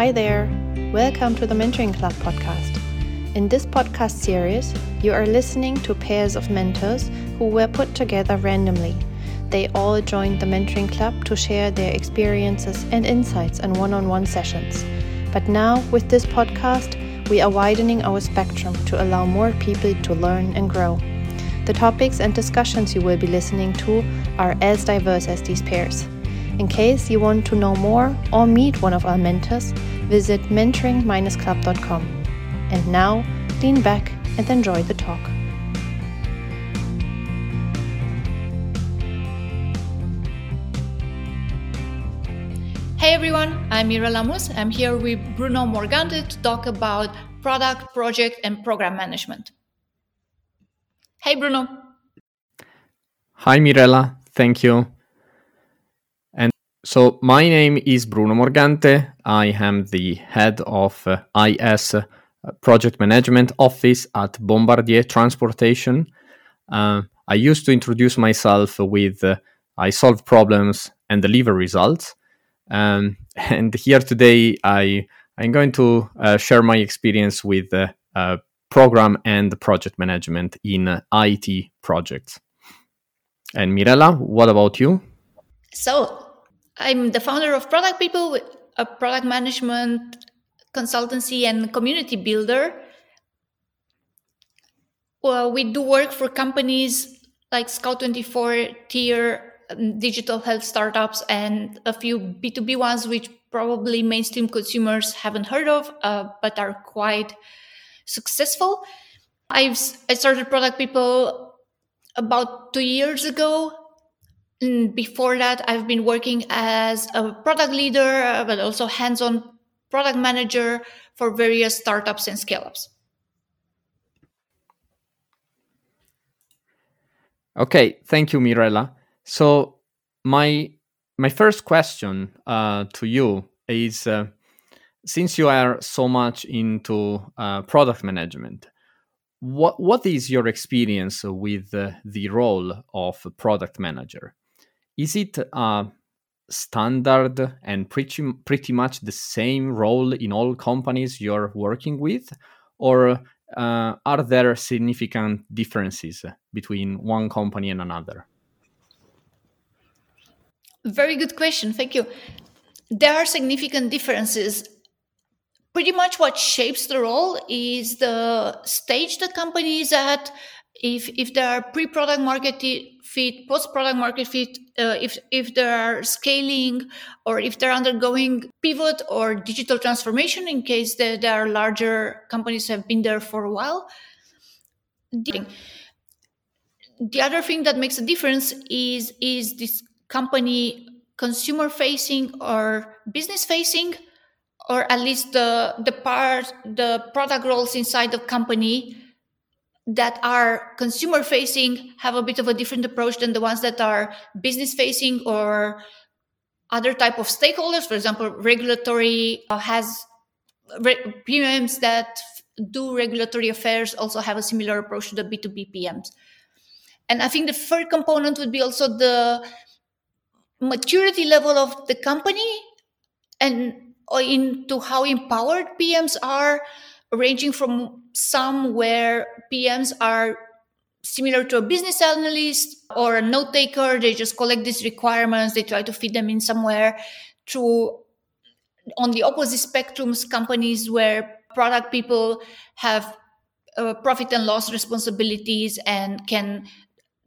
Hi there. Welcome to the Mentoring Club podcast. In this podcast series, you are listening to pairs of mentors who were put together randomly. They all joined the Mentoring Club to share their experiences and insights in one on one sessions. But now, with this podcast, we are widening our spectrum to allow more people to learn and grow. The topics and discussions you will be listening to are as diverse as these pairs. In case you want to know more or meet one of our mentors, visit mentoring-club.com. And now, lean back and enjoy the talk. Hey everyone, I'm Mirela Mus. I'm here with Bruno Morgante to talk about product, project, and program management. Hey Bruno. Hi Mirela, thank you. So, my name is Bruno Morgante. I am the head of uh, IS uh, Project Management Office at Bombardier Transportation. Uh, I used to introduce myself with uh, I solve problems and deliver results. Um, and here today, I, I'm going to uh, share my experience with program and project management in IT projects. And Mirela, what about you? So, I'm the founder of Product People, a product management consultancy and community builder. Well, we do work for companies like Scout24, Tier, um, digital health startups, and a few B2B ones, which probably mainstream consumers haven't heard of, uh, but are quite successful. I've I started Product People about two years ago before that, I've been working as a product leader, uh, but also hands on product manager for various startups and scale ups. Okay, thank you, Mirela. So, my my first question uh, to you is uh, since you are so much into uh, product management, what what is your experience with uh, the role of a product manager? Is it a standard and pretty pretty much the same role in all companies you're working with, or uh, are there significant differences between one company and another? Very good question. Thank you. There are significant differences. Pretty much what shapes the role is the stage the company is at, if if there are pre-product market fit, post-product market fit, uh, if if there are scaling or if they're undergoing pivot or digital transformation, in case there, there are larger companies have been there for a while. The, the other thing that makes a difference is is this company consumer facing or business facing or at least the the part the product roles inside the company that are consumer facing have a bit of a different approach than the ones that are business facing or other type of stakeholders. For example regulatory uh, has re- pms that do regulatory affairs also have a similar approach to the b2b pms and i think the third component would be also the maturity level of the company and uh, into how empowered pms are ranging from some where PMs are similar to a business analyst or a note taker. They just collect these requirements, they try to fit them in somewhere to on the opposite spectrums, companies where product people have uh, profit and loss responsibilities and can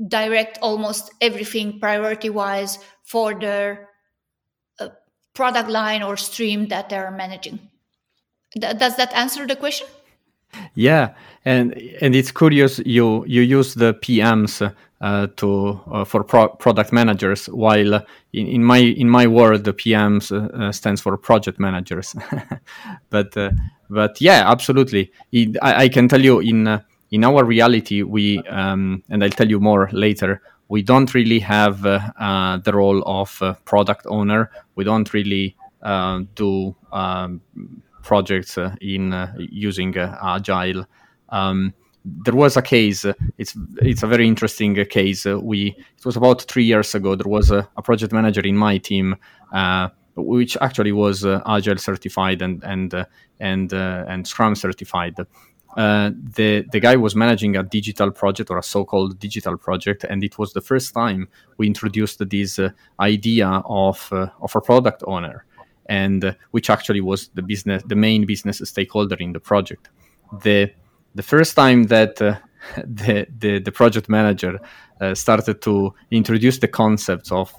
direct almost everything priority wise for their uh, product line or stream that they're managing. Th- does that answer the question? Yeah, and and it's curious you you use the PMs uh, to uh, for pro- product managers, while in, in my in my world the PMs uh, stands for project managers. but uh, but yeah, absolutely. It, I, I, can tell you in uh, in our reality we um, and I'll tell you more later. We don't really have uh, the role of product owner. We don't really do. Um, projects uh, in uh, using uh, agile. Um, there was a case. It's it's a very interesting case. we it was about three years ago. There was a, a project manager in my team which actually was Agile certified and and and and Scrum certified. Uh, the the guy was managing a digital project or a so-called digital project, and it was the first time we introduced this uh, idea of uh, of a product owner, and uh, which actually was the business the main business stakeholder in the project. the The first time that uh, the, the, the project manager started to introduce the concepts of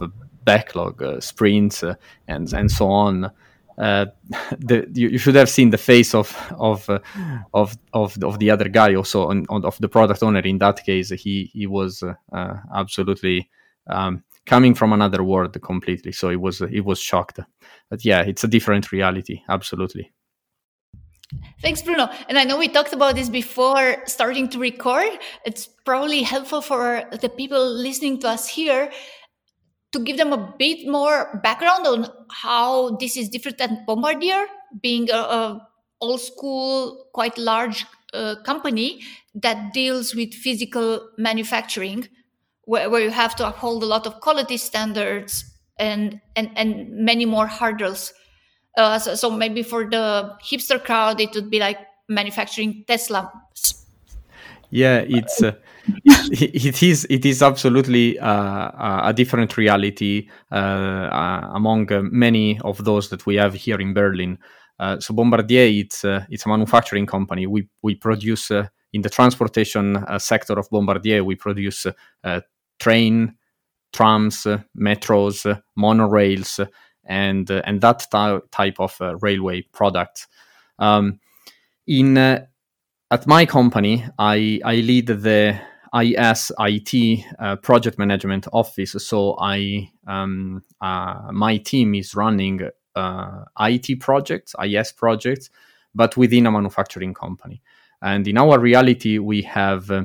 backlog, sprints, and and so on uh, the, you, you, should have seen the face of of uh, of, of of the other guy also on, on, of the product owner in that case he he was uh, absolutely um, coming from another world completely. So it was it was shocked. But yeah it's a different reality. Absolutely. Thanks, Bruno. And I know we talked about this before starting to record. It's probably helpful for the people listening to us here to give them a bit more background on how this is different than Bombardier, being a, a old school, quite large uh, company that deals with physical manufacturing, where, where you have to uphold a lot of quality standards and and and many more hurdles. Uh, so, so maybe for the hipster crowd, it would be like manufacturing Tesla. Yeah, it's. Uh it is it is absolutely uh, a different reality uh, uh, among many of those that we have here in Berlin. Uh, so Bombardier, it's uh, it's a manufacturing company. We we produce uh, in the transportation sector of Bombardier. We produce train, trams, metros, monorails, and and that type of railway product. Um, in at my company, I I lead the IS uh, project management office. So I um, uh, my team is running uh, IT projects, IS projects, but within a manufacturing company. And in our reality, we have uh,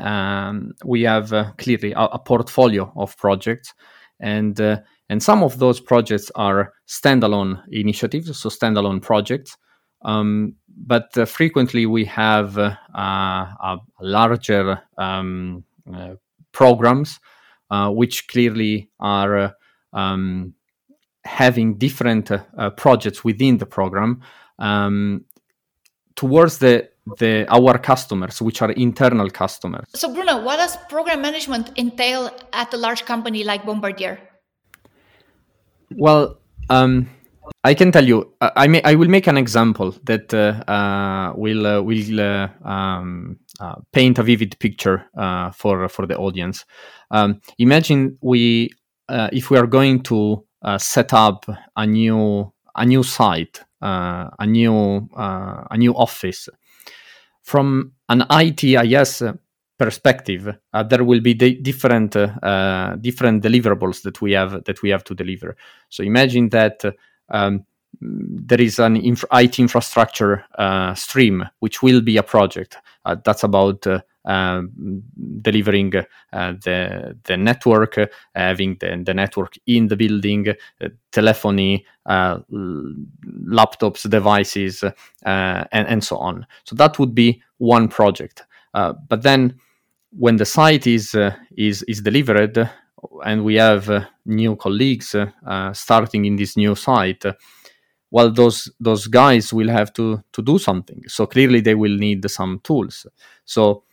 um, we have uh, clearly a, a, portfolio of projects, and uh, and some of those projects are standalone initiatives, so standalone projects. Um, but uh, frequently we have uh, uh, larger um, programs which clearly are um, having different projects within the program um, towards the the our customers which are internal customers so bruno what does program management entail at a large company like bombardier well um, I can tell you. Uh, I may. I will make an example that uh, uh, will uh, will uh, um, uh, paint a vivid picture for for the audience. Um, imagine we if we are going to set up a new a new site, a new a new office. From an ITIS perspective, there will be different different deliverables that we have that we have to deliver. So imagine that um, there is an inf- IT infrastructure uh, stream, which will be a project uh, that's about uh, delivering uh, the the network, uh, having the, the network in the building, uh, telephony, laptops, devices, and, and so on. So that would be one project. but then, when the site is is is delivered, and we have uh, new colleagues uh, starting in this new site well those those guys will have to to do something so clearly they will need some tools so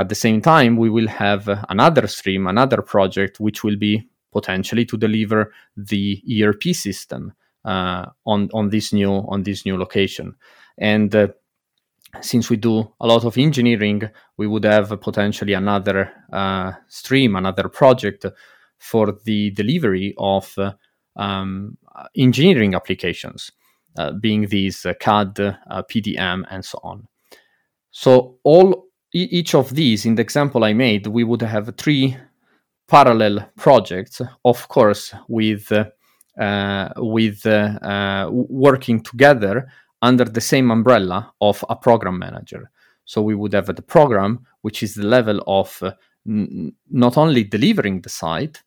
at the same time we will have another stream another project which will be potentially to deliver the erp system uh, on on this new on this new location and uh, since we do a lot of engineering we would have potentially another uh, stream another project for the delivery of uh, um, engineering applications, uh, being these uh, CAD, PDM, and so on. So all each of these, in the example I made, we would have three parallel projects, of course, with uh, with uh, uh, working together under the same umbrella of a program manager. So we would have the program, which is the level of n- not only delivering the site,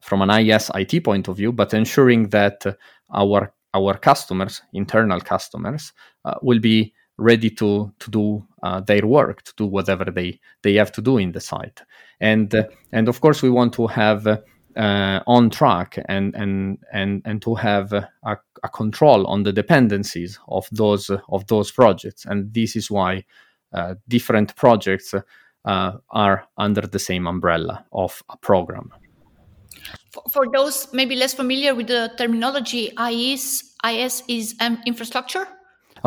from an IS IT point of view, but ensuring that our our customers, internal customers, uh, will be ready to to do uh, their work, to do whatever they they have to do in the site. And uh, and of course, we want to have uh, on track and and and and to have a, a, control on the dependencies of those of those projects. And this is why uh, different projects uh, are under the same umbrella of a program. For, those maybe less familiar with the terminology IS IS is um, infrastructure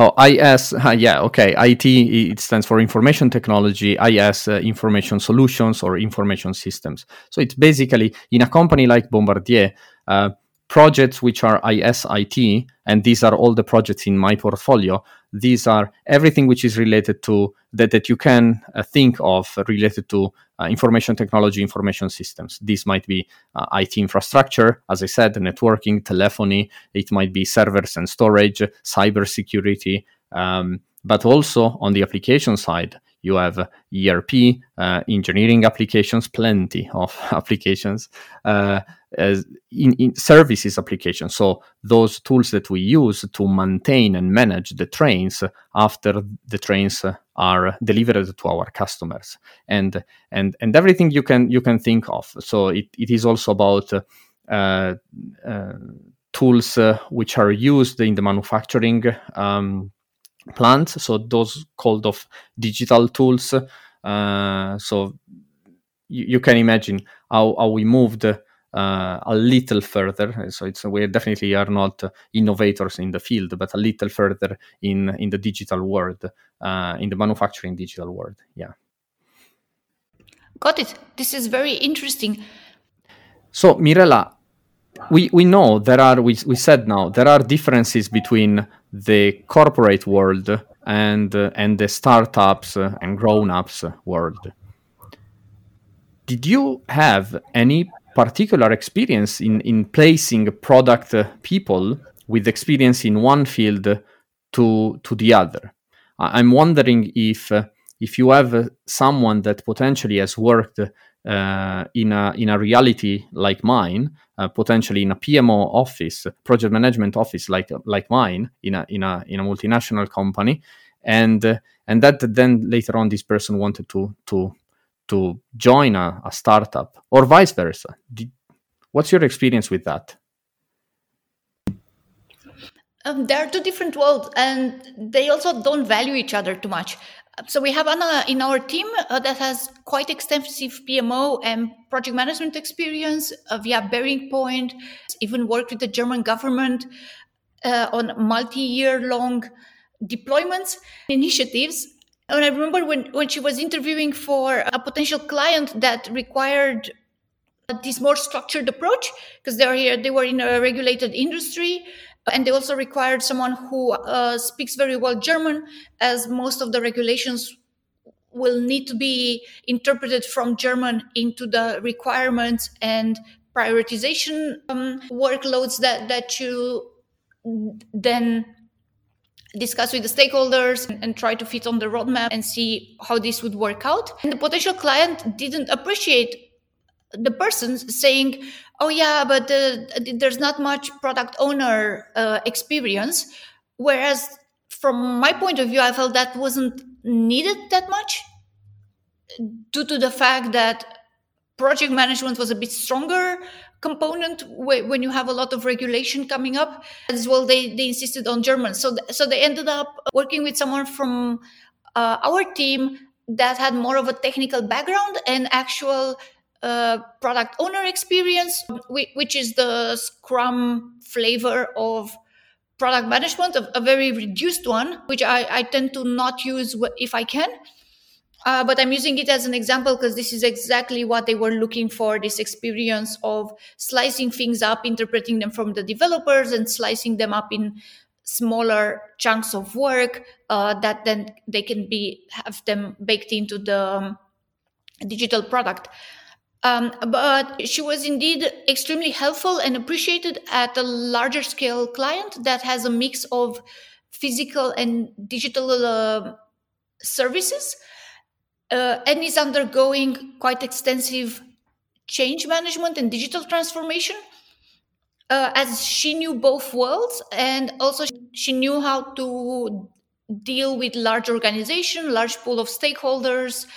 Oh, IS, yeah, okay. IT, it stands for Information Technology, IS, uh, Information Solutions or Information Systems. So it's basically in a company like Bombardier, uh, projects which are ISIT, and these are all the projects in my portfolio. These are everything which is related to that, that you can uh, think of related to uh, information technology, information systems. This might be uh, IT infrastructure, as I said, networking, telephony. It might be servers and storage, cybersecurity, um, but also on the application side, you have ERP, uh, engineering applications, plenty of applications, uh, in, in, services applications. So those tools that we use to maintain and manage the trains after the trains are delivered to our customers, and and and everything you can you can think of. So it, it is also about uh, uh, tools uh, which are used in the manufacturing. Um, plants so those called of digital tools uh, so you, you, can imagine how, how we moved uh, a little further. So it's we definitely are not innovators in the field but a little further in in the digital world uh, in the manufacturing digital world. Yeah. Got it. This is very interesting. So mirela we we know there are we, we said now there are differences between the corporate world and uh, and the startups and grown-ups world. Did you have any particular experience in in placing product people with experience in one field to to the other? I'm wondering if if you have someone that potentially has worked uh, in a in a reality like mine, uh, potentially in a PMO office, project management office like like mine, in a in a in a multinational company, and uh, and that then later on this person wanted to to to join a, a startup or vice versa. Did, what's your experience with that? Um, there are two different worlds, and they also don't value each other too much so we have Anna in our team uh, that has quite extensive PMO and project management experience uh, via BearingPoint, even worked with the German government uh, on multi-year long deployments initiatives. And I remember when, when she was interviewing for a potential client that required this more structured approach because they were here, they were in a regulated industry and they also required someone who uh, speaks very well German, as most of the regulations will need to be interpreted from German into the requirements and prioritization um, workloads that, that you then discuss with the stakeholders and, and, try to fit on the roadmap and see how this would work out. And the potential client didn't appreciate the person saying, "Oh yeah, but uh, there's not much product owner uh, experience," whereas from my point of view, I felt that wasn't needed that much due to the fact that project management was a bit stronger component when you have a lot of regulation coming up. As well they, they insisted on german. So th- so they ended up working with someone from uh, our team that had more of a technical background and actual uh, product owner experience, which is the Scrum flavor of product management, a, very reduced one, which I, I, tend to not use if I can. Uh, but I'm using it as an example because this is exactly what they were looking for this experience of slicing things up, interpreting them from the developers, and slicing them up in smaller chunks of work uh, that then they can be have them baked into the um, digital product. Um, but she was indeed extremely helpful and appreciated at a larger scale client that has a mix of physical and digital uh, services uh, and is undergoing quite extensive change management and digital transformation. Uh, as she knew both worlds and also she knew how to deal with large organization large pool of stakeholders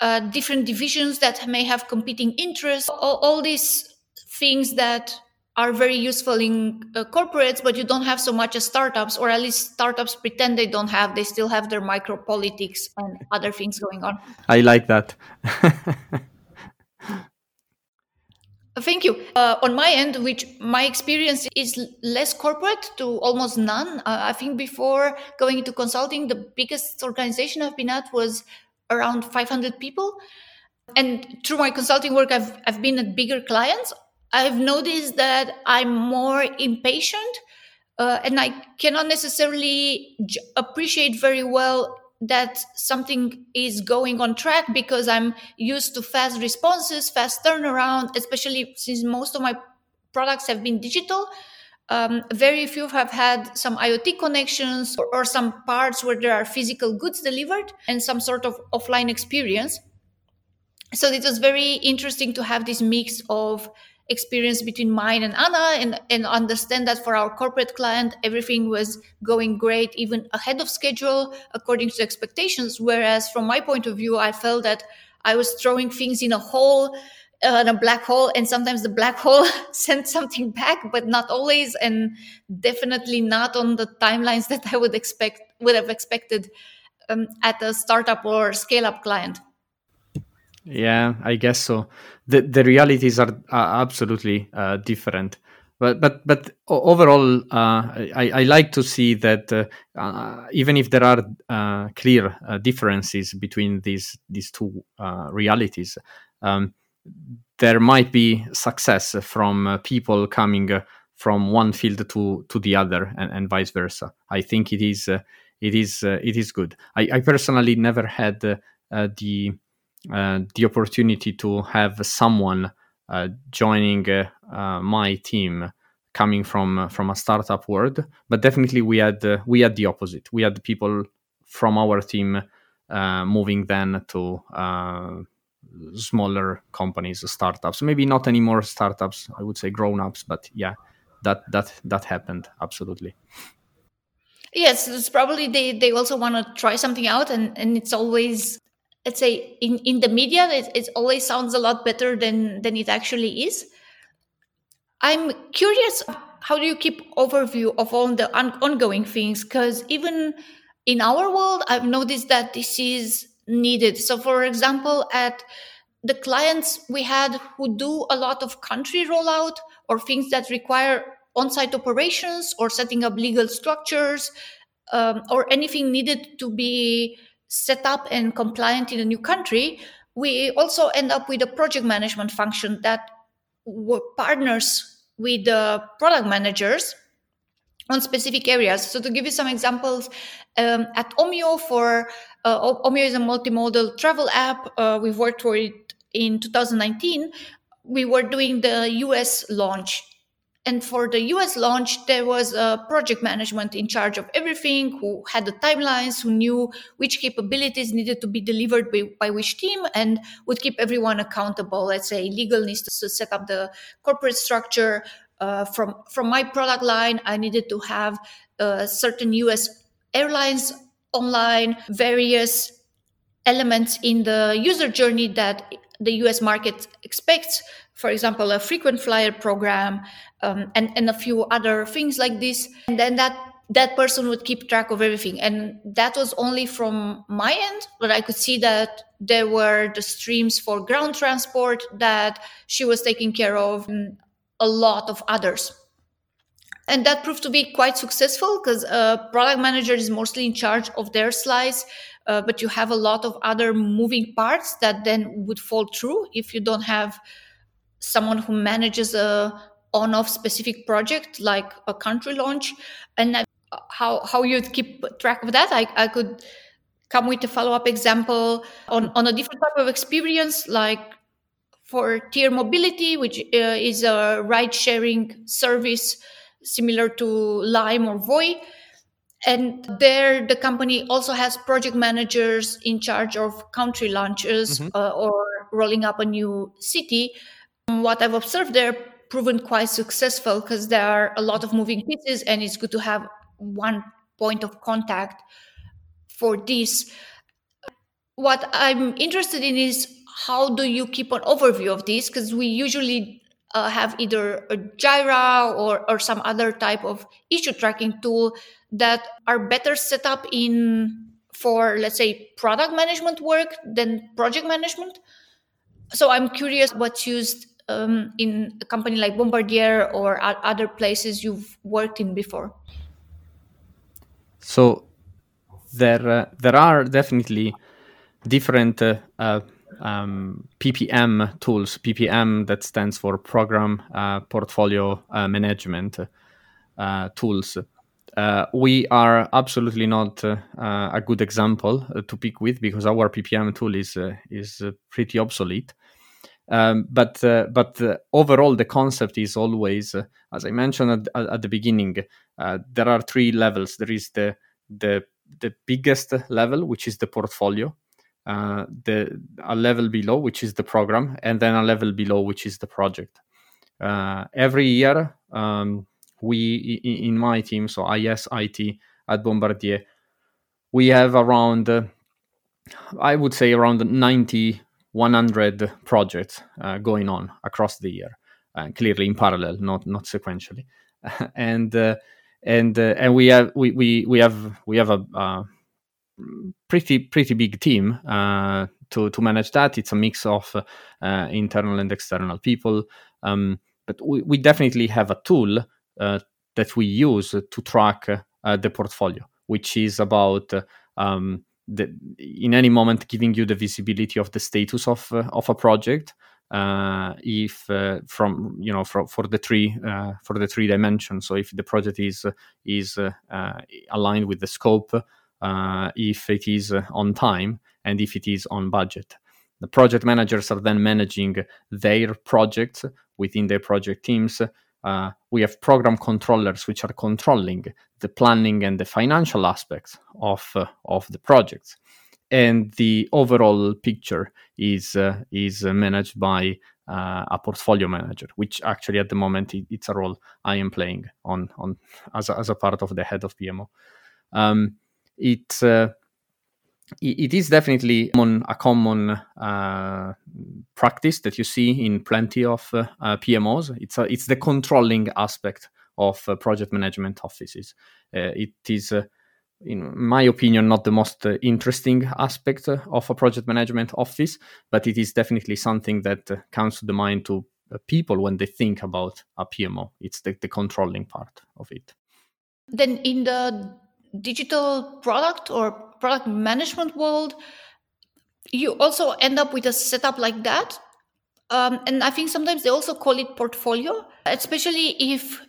uh, different divisions that may have competing interests. All, all, these things that are very useful in uh, corporates, but you don't have so much as startups, or at least startups pretend they don't have. They still have their micro politics and other things going on. I like that. Thank you. Uh, on my end, which my experience is less corporate to almost none. Uh, I think before going into consulting, the biggest organization I've been at was around 500 people. And through my consulting work, I've, I've been at bigger clients. I've noticed that I'm more impatient uh, and I cannot necessarily j- appreciate very well that something is going on track because I'm used to fast responses, fast turnaround, especially since most of my products have been digital. Um, very few have had some IoT connections or, or some parts where there are physical goods delivered and some sort of offline experience. So it was very interesting to have this mix of experience between mine and Anna and, and understand that for our corporate client, everything was going great, even ahead of schedule, according to expectations. Whereas from my point of view, I felt that I was throwing things in a hole, uh, a black hole, and sometimes the black hole sent something back, but not always, and definitely not on the timelines that I would expect, would have expected um, at a startup or scale up client. Yeah, I guess so. The the realities are, are absolutely uh, different. But but but overall, uh, I, I like to see that uh, uh even if there are uh, clear uh, differences between these these two realities, um, there might be success from people coming from one field to to the other, and, and vice versa. I think it is it is it is good. I, I personally never had the uh, the opportunity to have someone uh, joining uh, uh my team coming from from a startup world but definitely we had uh, we had the opposite we had people from our team moving then to smaller companies startups maybe not anymore startups i would say grown-ups but yeah that that that happened absolutely. Yes it's probably they they also want to try something out and and it's always let's say in, in the media it, it always sounds a lot better than than it actually is. I'm curious how do you keep overview of all the on- ongoing things? Because even in our world i've noticed that this is needed. So for example at the clients we had who do a lot of country rollout or things that require on-site operations or setting up legal structures um, or anything needed to be set up and compliant in a new country, we also end up with a project management function that partners with the product managers on specific areas. So to give you some examples, um, at Omio for uh, Omio is a multimodal travel app. Uh, we've worked for it in 2019. We were doing the US launch and for the US launch, there was a project management in charge of everything, who had the timelines, who knew which capabilities needed to be delivered by, by which team, and would keep everyone accountable. Let's say legal needs to set up the corporate structure. Uh, from from my product line, I needed to have uh, certain US airlines online, various elements in the user journey that the US market expects. For example, a frequent flyer program, um, and and a few other things like this. And then that that person would keep track of everything. And that was only from my end but i could see that there were the streams for ground transport that she was taking care of. And a lot of others. And that proved to be quite successful because a product manager is mostly in charge of their slice uh, but you have a lot of other moving parts that then would fall through if you don't have someone who manages a on off specific project like a country launch. And how how you keep track of that i, I could come with a follow-up example on, on a different type of experience like for tier mobility which uh, is a ride sharing service similar to lime or voi. And there the company also has project managers in charge of country launches mm-hmm. uh, or rolling up a new city. What i've observed there proven quite successful because there are a lot of moving pieces and it's good to have one point of contact for this. What i'm interested in is how do you keep an overview of this? Because we usually uh, have either a Jira or, or some other type of issue tracking tool that are better set up in for let's say product management work than project management. So i'm curious what's used um, in a company like bombardier or other places you've worked in before. So there uh, there are definitely different uh, uh, um, PPM tools. PPM that stands for Program uh, Portfolio uh, Management uh, tools. we are absolutely not a good example to pick with because our PPM tool is is pretty obsolete. Um, but uh, but uh, overall, the concept is always, uh, as I mentioned at, at the beginning, there are three levels. There is the the the biggest level, which is the portfolio, uh, the a level below, which is the program, and then a level below, which is the project. Uh, every year, um, we in, my team, so IS IT at Bombardier, we have around, uh, I would say, around 90, 100 projects uh, going on across the year, uh, clearly in parallel, not not sequentially, and and and we have we we we have we have a pretty pretty big team uh, to to manage that. It's a mix of uh, internal and external people, um, but we, we definitely have a tool uh, that we use to track uh, the portfolio, which is about um, the, in any moment giving you the visibility of the status of uh, of a project. Uh, if from you know for, for the three for the three dimensions, so if the project is is aligned with the scope, uh, if it is on time and if it is on budget. The project managers are then managing their projects within their project teams. Uh, we have program controllers which are controlling the planning and the financial aspects of uh, of the projects, and the overall picture is uh, is managed by uh, a portfolio manager, which actually at the moment it, it's a role I am playing on on as a, as a part of the head of PMO. Um, it uh, it is definitely a common uh, practice that you see in plenty of uh, PMOs. It's a, it's the controlling aspect of uh, project management offices. Uh, it is, in my opinion, not the most interesting aspect of a project management office, but it is definitely something that comes to the mind to people when they think about a PMO. It's the, the controlling part of it. Then in the digital product or product management world, you also end up with a setup like that. Um, and I think sometimes they also call it portfolio, especially if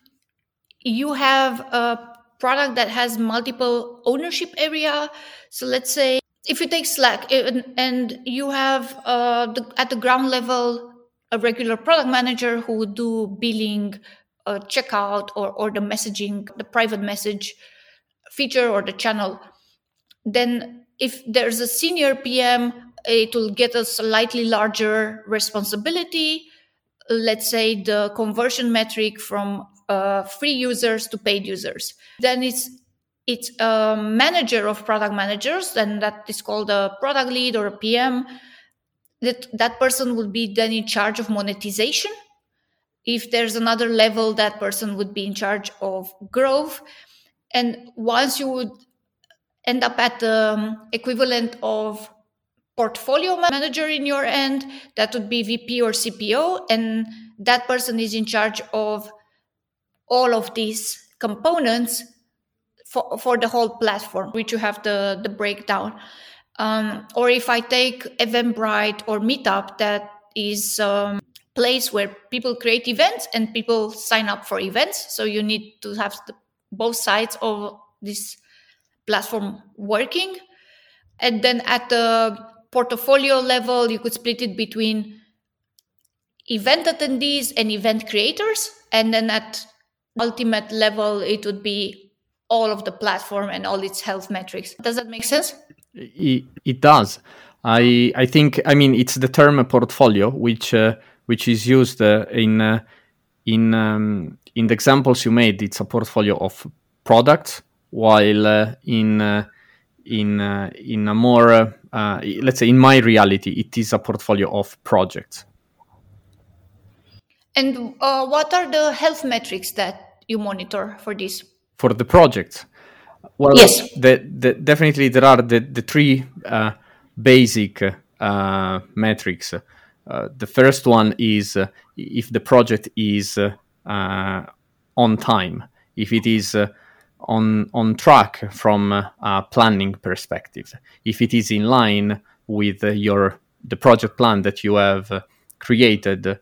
you have a product that has multiple ownership area. So let's say if you take Slack and, and you have uh, the, at the ground level a regular product manager who would do billing, uh, checkout, or or the messaging, the private message feature or the channel then if there's a senior pm it will get a slightly larger responsibility let's say the conversion metric from uh, free users to paid users. Then it's it's a manager of product managers and that is called a product lead or a pm that that person would be then in charge of monetization. If there's another level that person would be in charge of growth and once you would end up at the um, equivalent of portfolio manager in your end, that would be VP or CPO, and that person is in charge of all of these components for, for the whole platform, which you have the, the breakdown. Um, or if I take Eventbrite or Meetup, that is a um, place where people create events and people sign up for events. So you need to have the both sides of this platform working. And then at the portfolio level, you could split it between event attendees and event creators. And then at ultimate level, it would be all of the platform and all its health metrics. Does that make sense? It, it does. I I think I mean it's the term portfolio which uh, which is used uh, in uh, in um, in the examples you made, it's a portfolio of products, while uh, in uh, in uh, in a more uh, let's say in my reality, it is a portfolio of projects. And uh, what are the health metrics that you monitor for this? For the projects? Well, yes. The, the, definitely there are the, the three uh, basic uh, metrics. The first one is if the project is uh, on time, if it is on on track from a planning perspective, if it is in line with your the project plan that you have created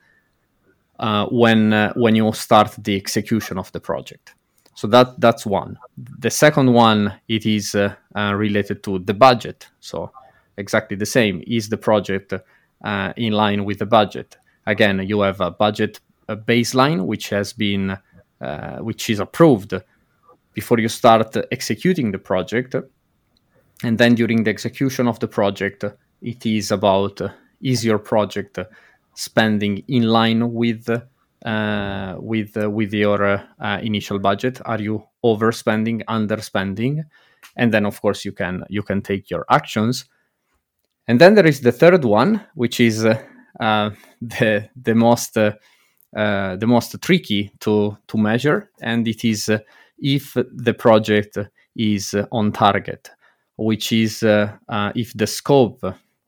uh, when uh, when you start the execution of the project. So that that's one. The second one it is uh, uh related to the budget. So exactly the same. Is the project uh, in line with the budget? Again, you have a budget baseline which has been uh, which is approved before you start executing the project, and then during the execution of the project, it is about is your project spending in line with uh, with uh, with your uh, initial budget? Are you overspending, underspending? And then, of course, you can you can take your actions. And then there is the third one, which is uh, uh, the the most uh, the most tricky to to measure, and it is if the project is on target, which is if the scope,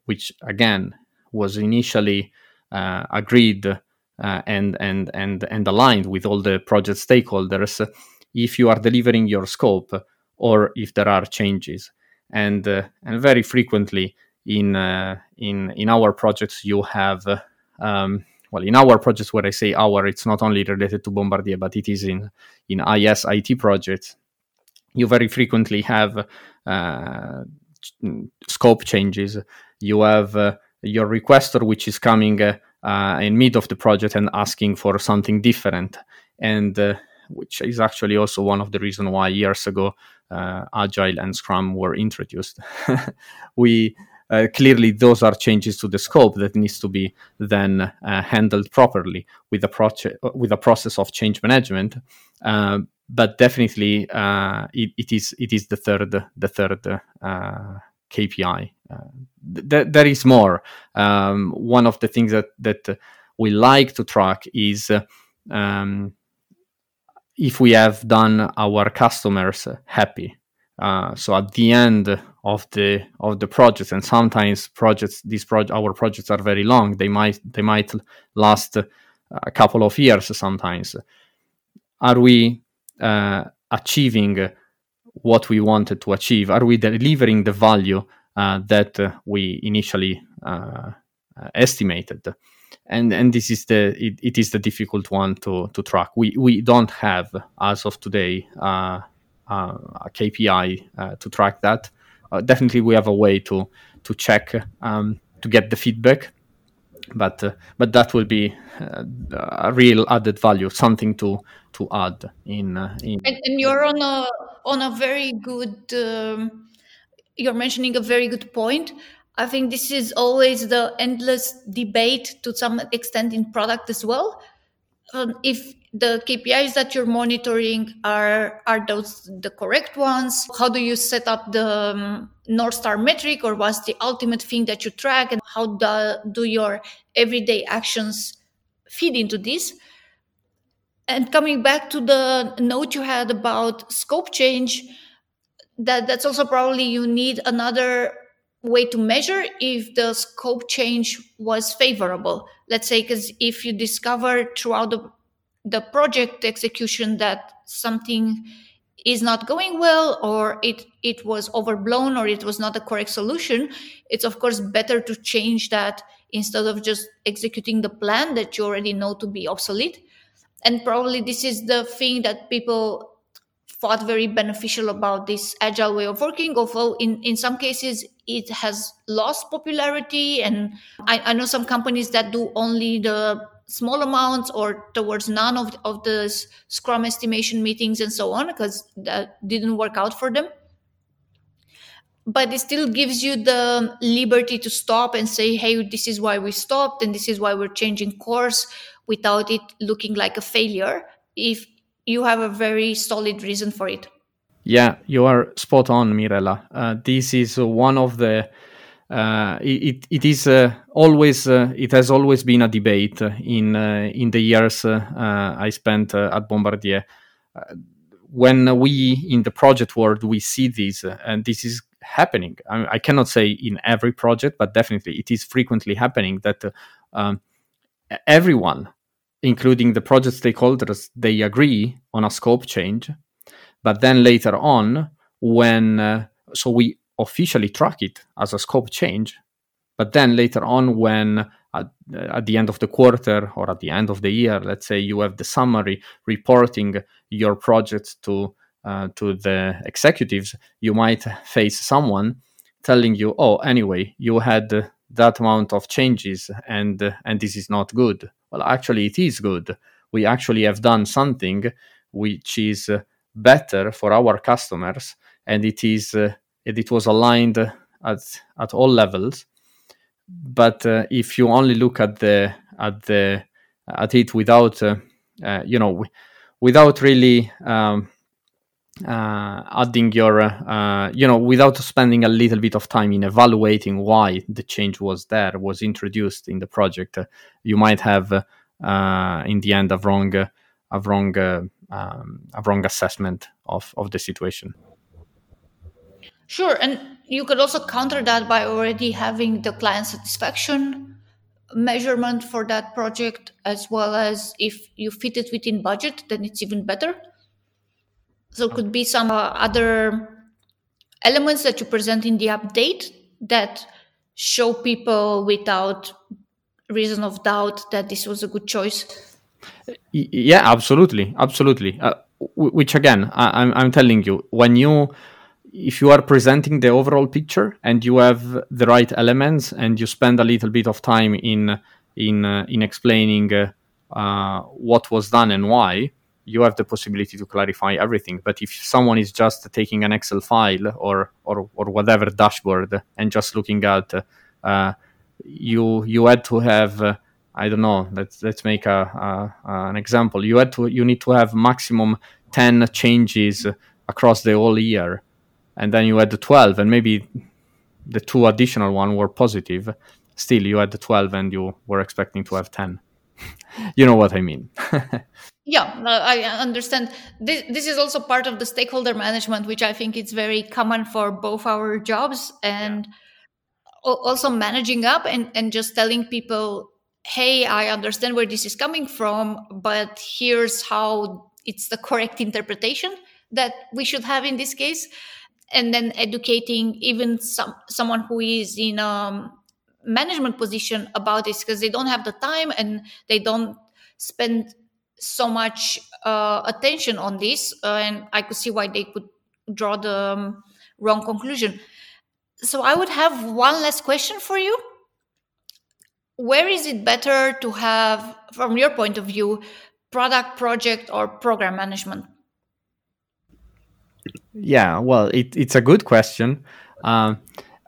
which again was initially uh, agreed uh, and and and and aligned with all the project stakeholders if you are delivering your scope or if there are changes. And uh, and very frequently in in in our projects you have um, well in our projects where i say our it's not only related to bombardier but it is in in is it projects. You very frequently have uh, scope changes. You have uh, your requester which is coming uh, uh, in mid of the project and asking for something different. And uh, which is actually also one of the reasons why years ago uh, agile and scrum were introduced. We uh, clearly those are changes to the scope that needs to be then uh, handled properly with a project with a process of change management uh, but definitely it, it is it is the third the third KPI. Uh, th- there is more. Um, one of the things that that we like to track is um, if we have done our customers happy. Uh, so at the end of the of the project, and sometimes projects these project our projects are very long. They might they might last a couple of years. Sometimes, are we uh, achieving what we wanted to achieve? Are we delivering the value uh, that uh, we initially uh, estimated? And and this is the it, it is the difficult one to to track. We we don't have as of today a KPI to track that. Definitely, we have a way to to check um, to get the feedback but uh, but that will be uh, a real added value something to to add in uh, in and, and, you're on a on a very good um, you're mentioning a very good point. I think this is always the endless debate to some extent in product as well if the KPIs that you're monitoring are are those the correct ones? How do you set up the um, North Star metric, or what's the ultimate thing that you track, and how do, do your everyday actions feed into this? And coming back to the note you had about scope change, that that's also probably you need another way to measure if the scope change was favorable let's say because if you discover throughout the, the project execution that something is not going well or it it was overblown or it was not the correct solution it's of course better to change that instead of just executing the plan that you already know to be obsolete. And probably this is the thing that people thought very beneficial about this agile way of working although in in some cases it has lost popularity. And I, I know some companies that do only the small amounts or towards none of, of the scrum estimation meetings and so on because that didn't work out for them. But it still gives you the liberty to stop and say hey this is why we stopped and this is why we're changing course without it looking like a failure. If you have a very solid reason for it yeah you are spot on mirela uh, this is one of the uh, it, it is uh, always uh, it has always been a debate in uh, in the years uh, I spent at Bombardier. when we in the project world we see this, and this is happening. I, I, cannot say in every project, but definitely it is frequently happening that um, everyone, including the project stakeholders, they agree on a scope change, but then later on, when so we officially track it as a scope change. But then later on, when at, at, the end of the quarter or at the end of the year, let's say you have the summary reporting your project to uh, to the executives, you might face someone telling you, "Oh, anyway, you had that amount of changes, and uh, and this is not good." Well, actually, it is good. We actually have done something which is better for our customers, and it is uh, it was aligned at at all levels. But uh, if you only look at the at the at it without uh, uh, you know without really um, uh, adding your uh, you know without spending a little bit of time in evaluating why the change was there was introduced in the project uh, you might have in the end a wrong a wrong um, a wrong assessment of of the situation Sure. And you could also counter that by already having the client satisfaction measurement for that project, as well as if you fit it within budget, then it's even better. So could be some uh, other elements that you present in the update that show people without reason of doubt that this was a good choice. Yeah, absolutely, absolutely. Uh, which again, I, I'm, I'm telling you, when you if you are presenting the overall picture and you have the right elements and you spend a little bit of time in in uh, in explaining uh, uh, what was done and why you have the possibility to clarify everything. But if someone is just taking an excel file or or, or whatever dashboard and just looking at uh, you you had to have uh, i don't know let's let's make a, a, an example. You had to you need to have maximum 10 changes across the whole year. And then you had the 12 and maybe the two additional one were positive. Still you had the 12 and you were expecting to have 10 you know what i mean. Yeah i understand. This, this is also part of the stakeholder management which i think is very common for both our jobs and yeah. also managing up and, and just telling people hey i understand where this is coming from but here's how it's the correct interpretation that we should have in this case. And then educating even some someone who is in a management position about this because they don't have the time and they don't spend so much uh, attention on this uh, and i could see why they could draw the um, wrong conclusion. So i would have one last question for you. Where is it better to have from your point of view product project or program management? Yeah, well, it, it's a good question. Uh,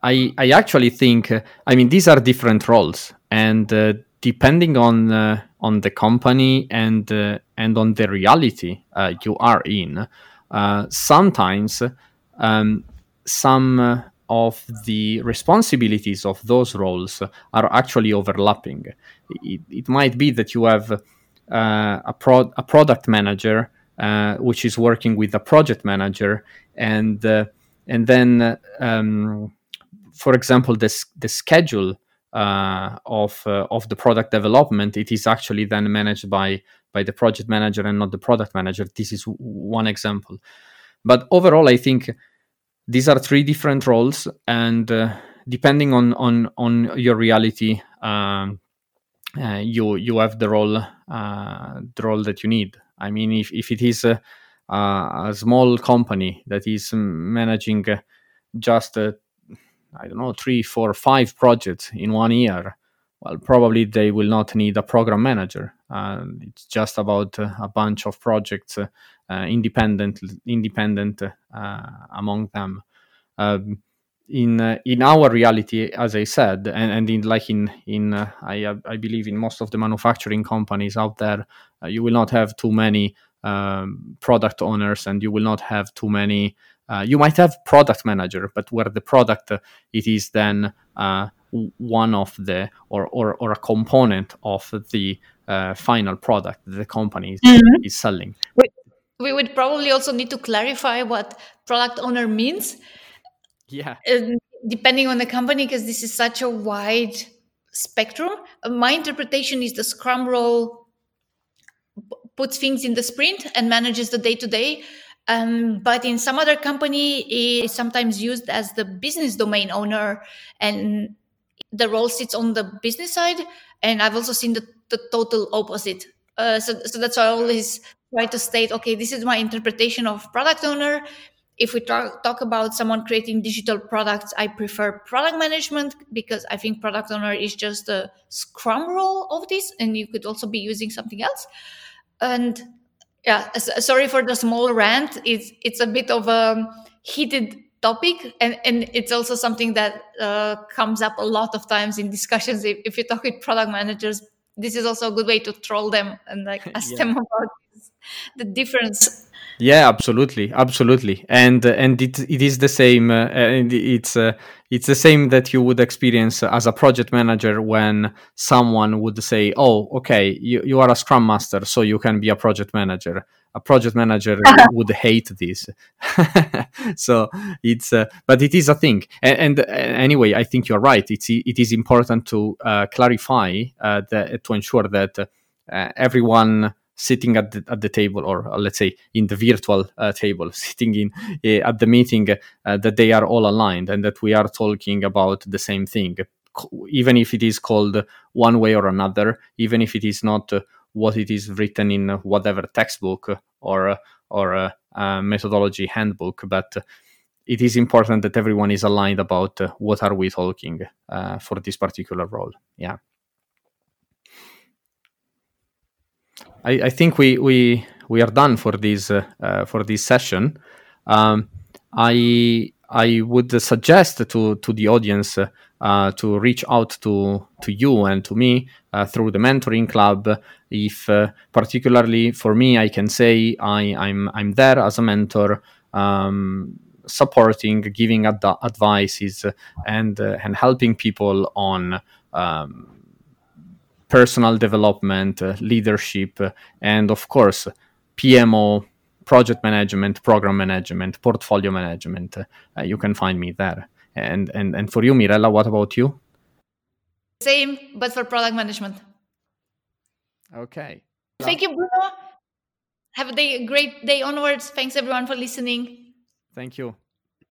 I I actually think uh, I mean these are different roles, and uh, depending on uh, on the company and uh, and on the reality uh, you are in, sometimes um, some of the responsibilities of those roles are actually overlapping. It, it might be that you have a pro- a product manager uh, which is working with a project manager, and uh, and then, um, for example, this the schedule uh, of uh, of the product development it is actually then managed by by the project manager and not the product manager. This is one example, but overall, I think these are three different roles, and uh, depending on on on your reality. Um, uh, you you have the role uh, the role that you need I mean, if, if it is a, a small company that is managing just, uh, I don't know, three, four, five projects in one year, well, probably they will not need a program manager. Uh, it's just about uh, a bunch of projects, uh, independent, independent uh, among them. Um, in uh, in our reality, as I said, and, and in like in in uh, I I believe in most of the manufacturing companies out there, you will not have too many um, product owners, and you will not have too many uh, you might have product manager, but where the product uh, it is then uh, one of the or, or or a component of the uh, final product that the company is, mm-hmm. is selling. We, we would probably also need to clarify what product owner means. Yeah. depending on the company, because this is such a wide spectrum. My interpretation is the Scrum role puts things in the sprint and manages the day to day. But in some other company, it's sometimes used as the business domain owner, and the role sits on the business side. And I've also seen the, the total opposite. Uh, so, so that's why I always try to state, okay, this is my interpretation of product owner, if we talk, talk about someone creating digital products, I prefer product management because I think product owner is just a scrum role of this, and you could also be using something else. And yeah, sorry for the small rant. It's it's a bit of a heated topic, and and it's also something that uh, comes up a lot of times in discussions. If, if you talk with product managers, this is also a good way to troll them and like ask yeah. them about the difference yeah, absolutely, absolutely, and uh, and it it is the same. Uh, and it's uh, it's the same that you would experience as a project manager when someone would say, "Oh, okay, you, you are a Scrum Master, so you can be a project manager." A project manager would hate this. so it's, uh, but it is a thing. And, and uh, anyway, I think you're right. It's it is important to uh, clarify the, to ensure that everyone sitting at the, at the table or uh, let's say in the virtual uh, table sitting in uh, at the meeting uh, that they are all aligned and that we are talking about the same thing. Even if it is called one way or another even if it is not uh, what it is written in whatever textbook or or methodology handbook but it is important that everyone is aligned about what are we talking for this particular role. Yeah I, I think we we we are done for this uh, for this session. Um, I I would suggest to to the audience uh, to reach out to to you and to me uh, through the mentoring club. If uh, particularly for me, I can say I I'm I'm there as a mentor. Um, supporting giving ad- advices and uh, and helping people on um, personal development, uh, leadership, uh, and of course, PMO, project management, program management, portfolio management. Uh, you can find me there. And, and, and for you, Mirela, what about you? Same, but for product management. Okay. Thank you, Bruno. Have a day, great day onwards. Thanks everyone for listening. Thank you.